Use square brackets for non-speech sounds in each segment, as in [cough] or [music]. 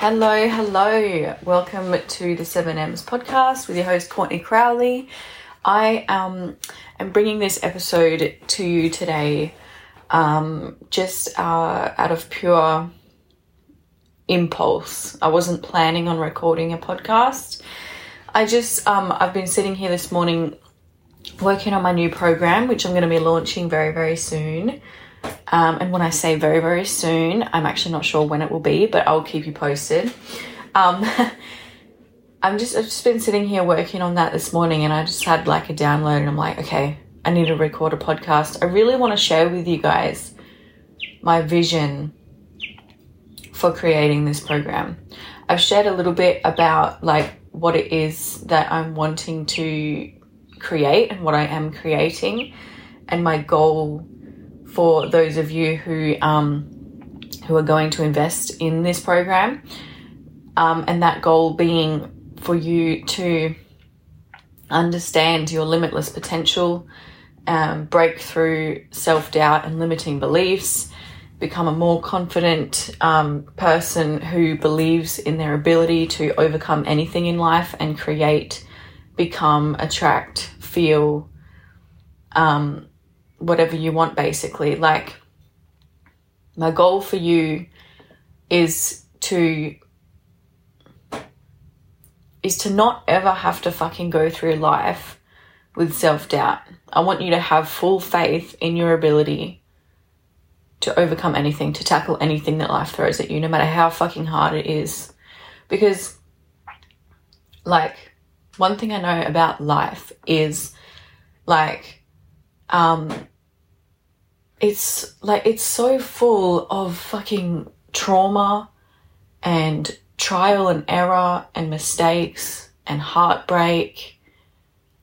Hello, hello. Welcome to the 7Ms podcast with your host, Courtney Crowley. I um, am bringing this episode to you today um, just uh, out of pure impulse. I wasn't planning on recording a podcast. I just, um, I've been sitting here this morning working on my new program, which I'm going to be launching very, very soon. Um, and when I say very, very soon, I'm actually not sure when it will be, but I'll keep you posted. Um, [laughs] I'm just, I've just been sitting here working on that this morning and I just had like a download and I'm like, okay, I need to record a podcast. I really want to share with you guys my vision for creating this program. I've shared a little bit about like what it is that I'm wanting to create and what I am creating and my goal for those of you who um, who are going to invest in this program, um, and that goal being for you to understand your limitless potential, um, break through self doubt and limiting beliefs, become a more confident um, person who believes in their ability to overcome anything in life and create, become, attract, feel. Um, whatever you want basically like my goal for you is to is to not ever have to fucking go through life with self-doubt. I want you to have full faith in your ability to overcome anything, to tackle anything that life throws at you, no matter how fucking hard it is. Because like one thing I know about life is like um it's like it's so full of fucking trauma and trial and error and mistakes and heartbreak.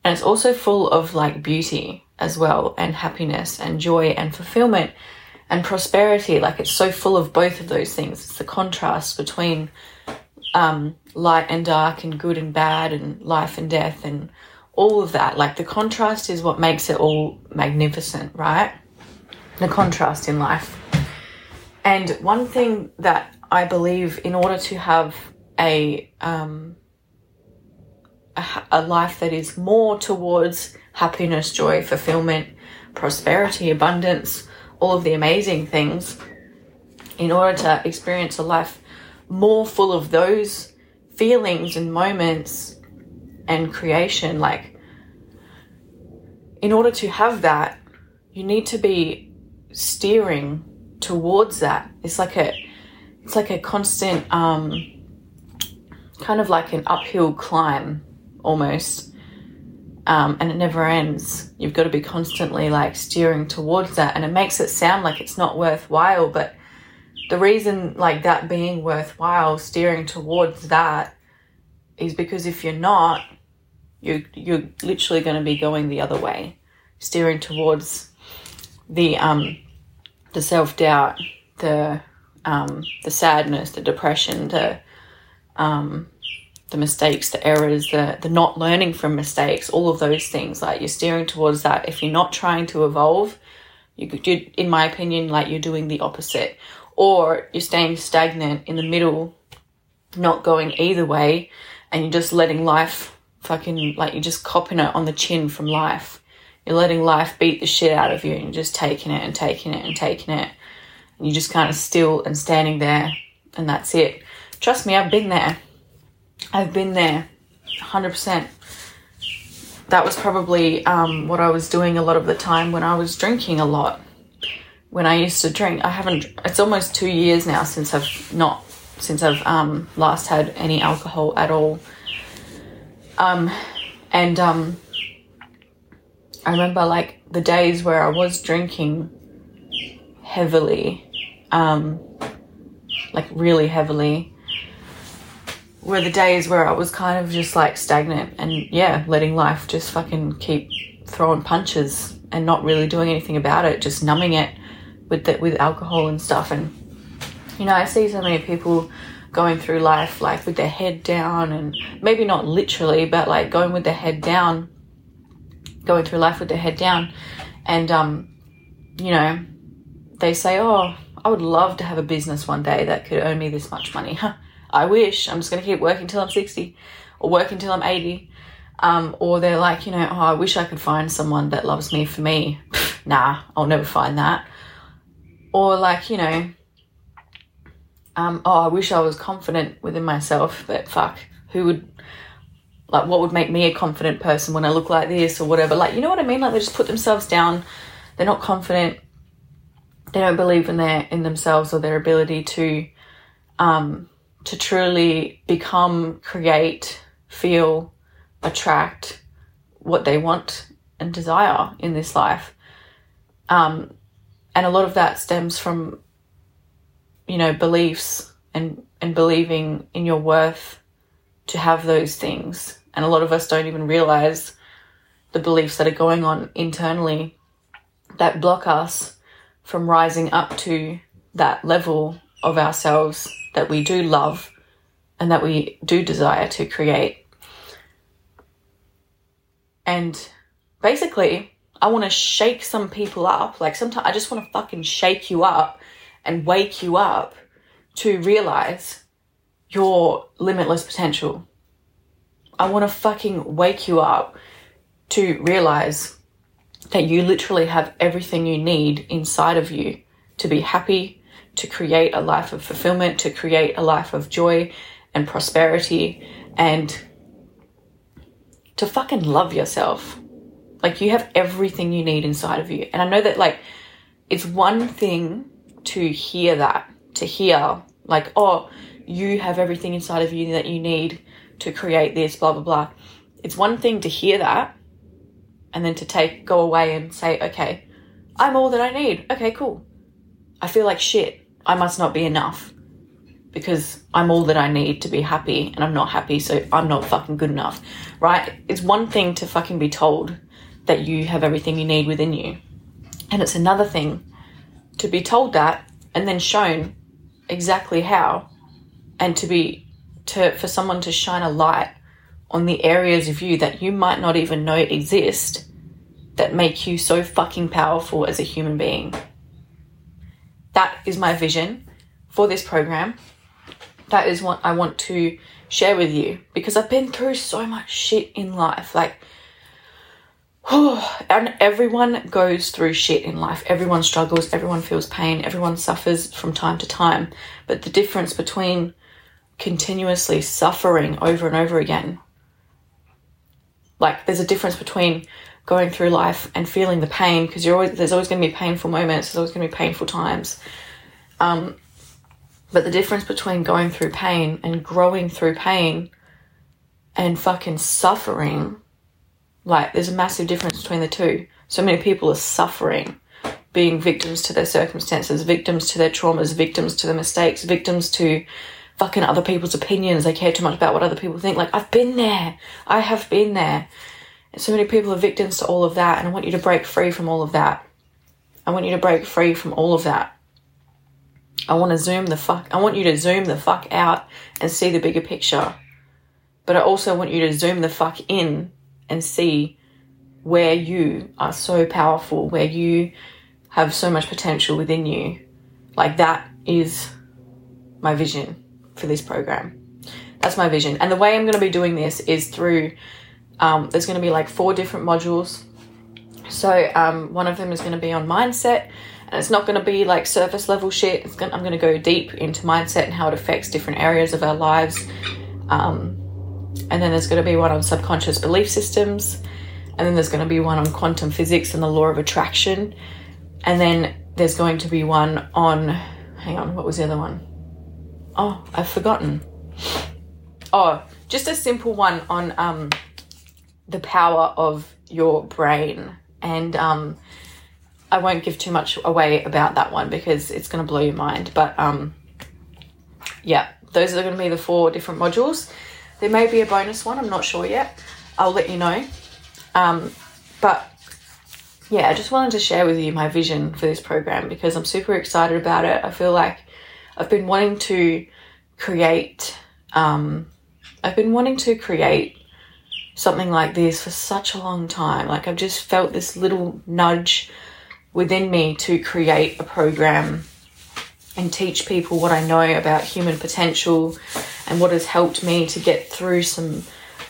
And it's also full of like beauty as well and happiness and joy and fulfillment and prosperity. Like it's so full of both of those things. It's the contrast between um, light and dark and good and bad and life and death and all of that like the contrast is what makes it all magnificent right the contrast in life. And one thing that I believe, in order to have a um, a, a life that is more towards happiness, joy, fulfillment, prosperity, abundance, all of the amazing things, in order to experience a life more full of those feelings and moments and creation, like in order to have that, you need to be steering towards that. It's like a it's like a constant um kind of like an uphill climb almost. Um, and it never ends. You've got to be constantly like steering towards that, and it makes it sound like it's not worthwhile. But the reason, like that being worthwhile, steering towards that, is because if you're not, you you're literally going to be going the other way, steering towards the um the self doubt, the um, the sadness, the depression, the um, the mistakes, the errors, the the not learning from mistakes, all of those things. Like you're steering towards that. If you're not trying to evolve, you you, in my opinion, like you're doing the opposite, or you're staying stagnant in the middle, not going either way, and you're just letting life fucking like you're just copping it on the chin from life you're letting life beat the shit out of you and you're just taking it and taking it and taking it. And you're just kind of still and standing there and that's it. Trust me, I've been there. I've been there 100%. That was probably um, what I was doing a lot of the time when I was drinking a lot. When I used to drink, I haven't, it's almost two years now since I've not, since I've um, last had any alcohol at all. Um, and um, I remember like the days where I was drinking heavily, um, like really heavily, were the days where I was kind of just like stagnant and yeah, letting life just fucking keep throwing punches and not really doing anything about it, just numbing it with the, with alcohol and stuff. And you know, I see so many people going through life like with their head down and maybe not literally, but like going with their head down going through life with their head down. And, um, you know, they say, oh, I would love to have a business one day that could earn me this much money. [laughs] I wish. I'm just going to keep working till I'm 60 or working till I'm 80. Um, or they're like, you know, oh, I wish I could find someone that loves me for me. [laughs] nah, I'll never find that. Or like, you know, um, oh, I wish I was confident within myself, but fuck, who would, like, what would make me a confident person when I look like this or whatever? Like, you know what I mean? Like, they just put themselves down. They're not confident. They don't believe in their in themselves or their ability to, um, to truly become, create, feel, attract what they want and desire in this life. Um, and a lot of that stems from, you know, beliefs and, and believing in your worth to have those things. And a lot of us don't even realize the beliefs that are going on internally that block us from rising up to that level of ourselves that we do love and that we do desire to create. And basically, I want to shake some people up. Like sometimes I just want to fucking shake you up and wake you up to realize your limitless potential. I want to fucking wake you up to realize that you literally have everything you need inside of you to be happy, to create a life of fulfillment, to create a life of joy and prosperity and to fucking love yourself. Like you have everything you need inside of you. And I know that like it's one thing to hear that, to hear like, oh, you have everything inside of you that you need to create this, blah, blah, blah. It's one thing to hear that and then to take, go away and say, okay, I'm all that I need. Okay, cool. I feel like shit. I must not be enough because I'm all that I need to be happy and I'm not happy, so I'm not fucking good enough, right? It's one thing to fucking be told that you have everything you need within you, and it's another thing to be told that and then shown exactly how, and to be to for someone to shine a light on the areas of you that you might not even know exist that make you so fucking powerful as a human being. That is my vision for this program that is what I want to share with you because I've been through so much shit in life. Like, [sighs] and everyone goes through shit in life. Everyone struggles, everyone feels pain, everyone suffers from time to time. But the difference between continuously suffering over and over again, like, there's a difference between going through life and feeling the pain because you're always there's always going to be painful moments, there's always going to be painful times. Um, but the difference between going through pain and growing through pain and fucking suffering, like, there's a massive difference between the two. So many people are suffering, being victims to their circumstances, victims to their traumas, victims to their mistakes, victims to fucking other people's opinions. They care too much about what other people think. Like, I've been there. I have been there. And so many people are victims to all of that. And I want you to break free from all of that. I want you to break free from all of that. I want to zoom the fuck, I want you to zoom the fuck out and see the bigger picture. But I also want you to zoom the fuck in and see where you are so powerful, where you have so much potential within you. Like that is my vision for this program. That's my vision. And the way I'm going to be doing this is through, um, there's going to be like four different modules. So um, one of them is going to be on mindset and it's not going to be like surface level shit. Gonna, I'm going to go deep into mindset and how it affects different areas of our lives. Um, and then there's going to be one on subconscious belief systems. And then there's going to be one on quantum physics and the law of attraction. And then there's going to be one on, hang on, what was the other one? Oh, I've forgotten. Oh, just a simple one on um, the power of your brain and um, I won't give too much away about that one because it's going to blow your mind. But um, yeah, those are going to be the four different modules. There may be a bonus one, I'm not sure yet. I'll let you know. Um, but yeah, I just wanted to share with you my vision for this program because I'm super excited about it. I feel like I've been wanting to create, um, I've been wanting to create something like this for such a long time. Like I've just felt this little nudge within me to create a program and teach people what I know about human potential and what has helped me to get through some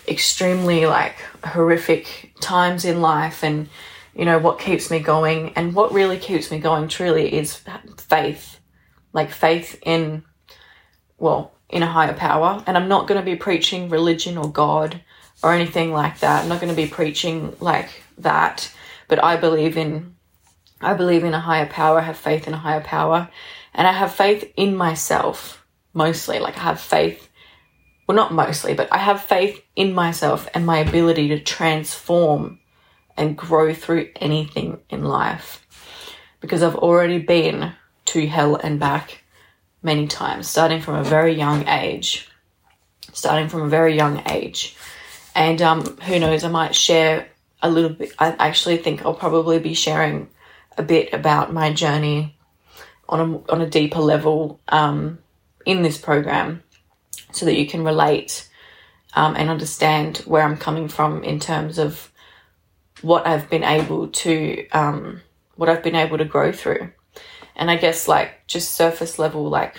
extremely like horrific times in life and you know what keeps me going. And what really keeps me going truly is faith. Like faith in well in a higher power. And i'm not going to be preaching religion or god or anything like that. I'm not going to be preaching like that. But i believe in i believe in a higher power I have faith in a higher power. And i have faith in myself mostly like i have faith well, not mostly, but I have faith in myself and my ability to transform and grow through anything in life because I've already been to hell and back many times, starting from a very young age. Starting from a very young age. And um, who knows, I might share a little bit. I actually think I'll probably be sharing a bit about my journey on a, on a deeper level um, in this program so that you can relate um, and understand where I'm coming from in terms of what I've been able to um, what I've been able to grow through. And I guess like just surface level, like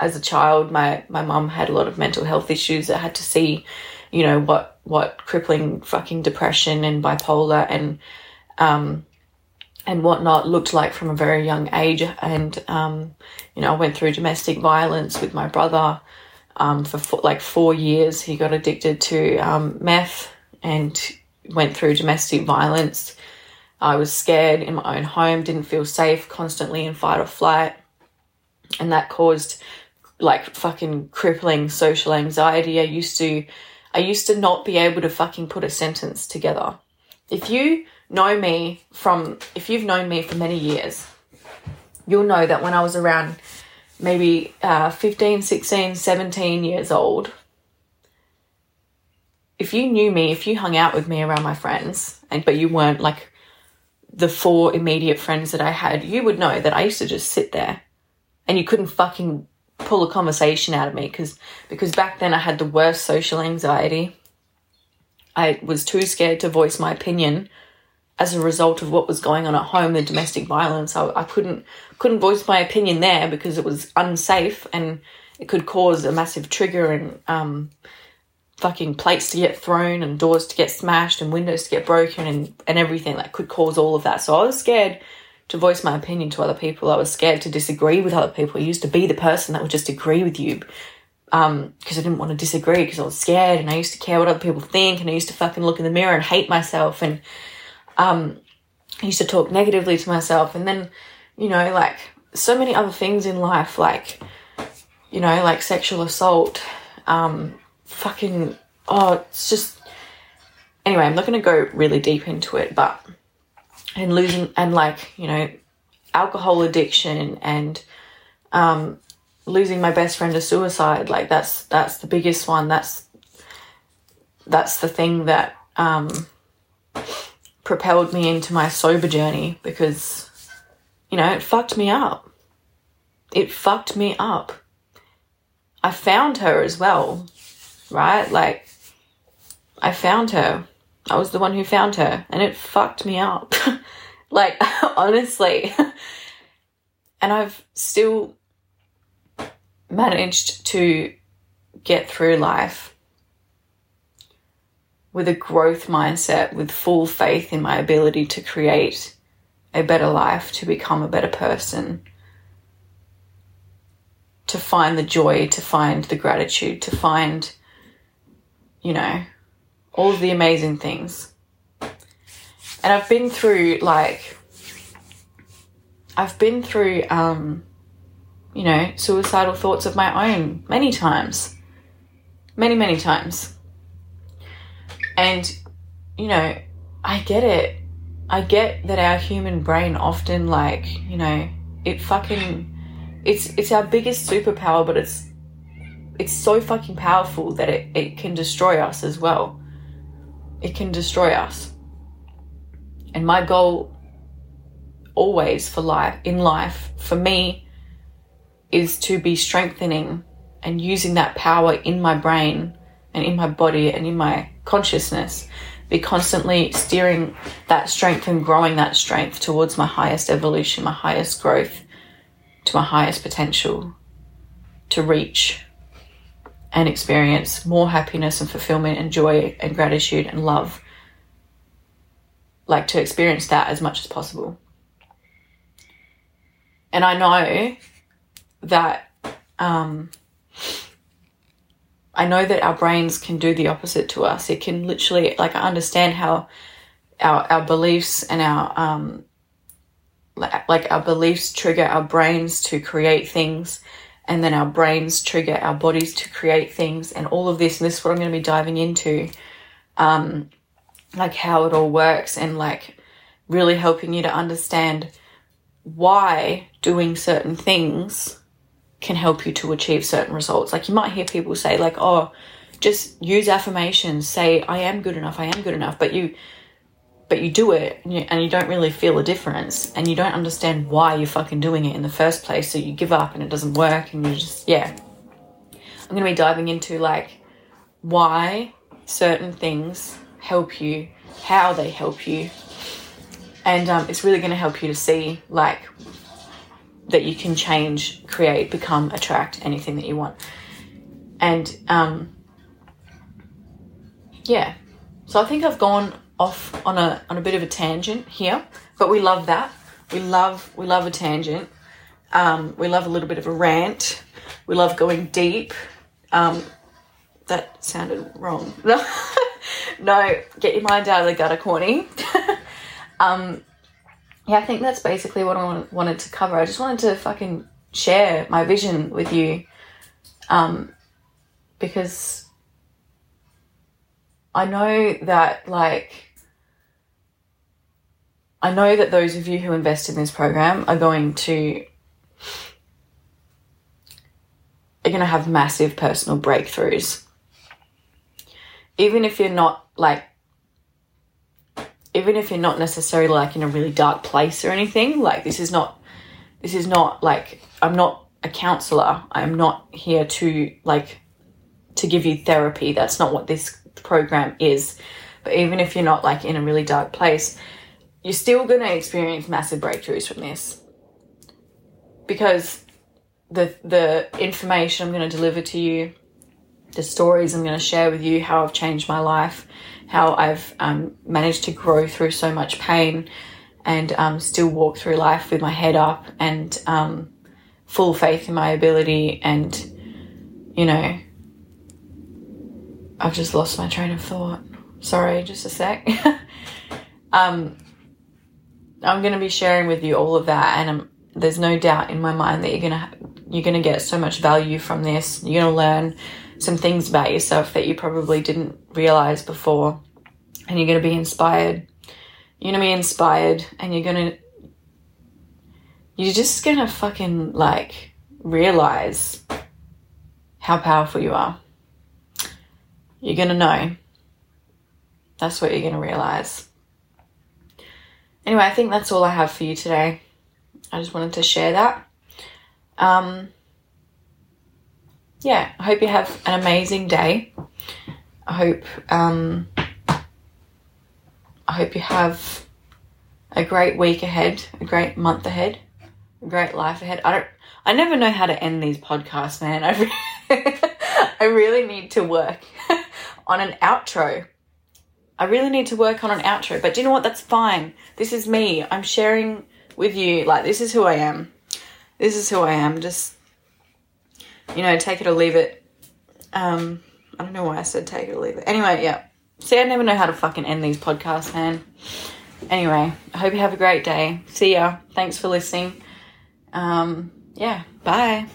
as a child, my my mum had a lot of mental health issues. I had to see, you know, what what crippling fucking depression and bipolar and um, and whatnot looked like from a very young age. And um, you know, I went through domestic violence with my brother um, for four, like four years. He got addicted to um, meth and went through domestic violence. I was scared in my own home, didn't feel safe, constantly in fight or flight. And that caused like fucking crippling social anxiety. I used to I used to not be able to fucking put a sentence together. If you know me from if you've known me for many years, you'll know that when I was around maybe uh, 15, 16, 17 years old, if you knew me, if you hung out with me around my friends, and but you weren't like the four immediate friends that I had, you would know that I used to just sit there and you couldn't fucking pull a conversation out of me because because back then I had the worst social anxiety. I was too scared to voice my opinion as a result of what was going on at home, the domestic violence. I, I couldn't couldn't voice my opinion there because it was unsafe and it could cause a massive trigger and um, fucking plates to get thrown and doors to get smashed and windows to get broken and, and everything that could cause all of that. So I was scared to voice my opinion to other people. I was scared to disagree with other people. I used to be the person that would just agree with you because um, I didn't want to disagree because I was scared and I used to care what other people think and I used to fucking look in the mirror and hate myself and um, I used to talk negatively to myself and then you know, like so many other things in life, like, you know, like sexual assault, um, fucking, oh, it's just, anyway, I'm not going to go really deep into it, but, and losing, and like, you know, alcohol addiction and, um, losing my best friend to suicide, like that's, that's the biggest one. That's, that's the thing that, um, propelled me into my sober journey because you know, it fucked me up. It fucked me up. I found her as well, right? Like, I found her. I was the one who found her, and it fucked me up. [laughs] like, [laughs] honestly. [laughs] and I've still managed to get through life with a growth mindset, with full faith in my ability to create a better life, to become a better person, to find the joy, to find the gratitude, to find, you know, all of the amazing things. And I've been through like, I've been through, um, you know, suicidal thoughts of my own many times. Many, many times. And, you know, I get it. I get that our human brain often like, you know, it fucking it's it's our biggest superpower, but it's it's so fucking powerful that it, it can destroy us as well. It can destroy us. And my goal always for life in life for me is to be strengthening and using that power in my brain and in my body and in my consciousness be constantly steering that strength and growing that strength towards my highest evolution, my highest growth, to my highest potential to reach and experience more happiness and fulfillment and joy and gratitude and love. Like to experience that as much as possible. And I know that um, I know that our brains can do the opposite to us. It can literally, like, I understand how our, our beliefs and our, um, like, our beliefs trigger our brains to create things, and then our brains trigger our bodies to create things, and all of this. And this is what I'm going to be diving into, um, like how it all works, and like really helping you to understand why doing certain things can help you to achieve certain results. Like you might hear people say like, "Oh, just use affirmations, say I am good enough, I am good enough." But you but you do it and you, and you don't really feel a difference and you don't understand why you're fucking doing it in the first place, so you give up and it doesn't work and you just yeah. I'm going to be diving into like why certain things help you, how they help you. And um, it's really going to help you to see like that you can change, create, become, attract anything that you want. And um, yeah, so I think I've gone off on a on a bit of a tangent here, but we love that. We love we love a tangent. Um, we love a little bit of a rant. We love going deep. Um, that sounded wrong. [laughs] no, get your mind out of the gutter, Corny. [laughs] um, yeah, I think that's basically what I wanted to cover. I just wanted to fucking share my vision with you um, because I know that, like, I know that those of you who invest in this program are going to are going to have massive personal breakthroughs. Even if you're not like even if you're not necessarily like in a really dark place or anything, like this is not this is not like I'm not a counselor. I'm not here to like to give you therapy. That's not what this program is. But even if you're not like in a really dark place, you're still going to experience massive breakthroughs from this. Because the the information I'm going to deliver to you, the stories I'm going to share with you, how I've changed my life, how I've um, managed to grow through so much pain and um, still walk through life with my head up and um, full faith in my ability. And, you know, I've just lost my train of thought. Sorry, just a sec. [laughs] um, I'm going to be sharing with you all of that, and I'm, there's no doubt in my mind that you're going to you're going to get so much value from this. You're going to learn some things about yourself that you probably didn't realize before. And you're going to be inspired. You're going to be inspired and you're going to, you're just going to fucking like realize how powerful you are. You're going to know. That's what you're going to realize. Anyway, I think that's all I have for you today. I just wanted to share that. Um, yeah, I hope you have an amazing day. I hope um, I hope you have a great week ahead, a great month ahead, a great life ahead. I don't. I never know how to end these podcasts, man. I really, [laughs] I really need to work [laughs] on an outro. I really need to work on an outro. But do you know what? That's fine. This is me. I'm sharing with you. Like this is who I am. This is who I am. Just you know, take it or leave it. Um, I don't know why I said take it or leave it. Anyway, yeah. See, I never know how to fucking end these podcasts, man. Anyway, I hope you have a great day. See ya. Thanks for listening. Um, yeah, bye.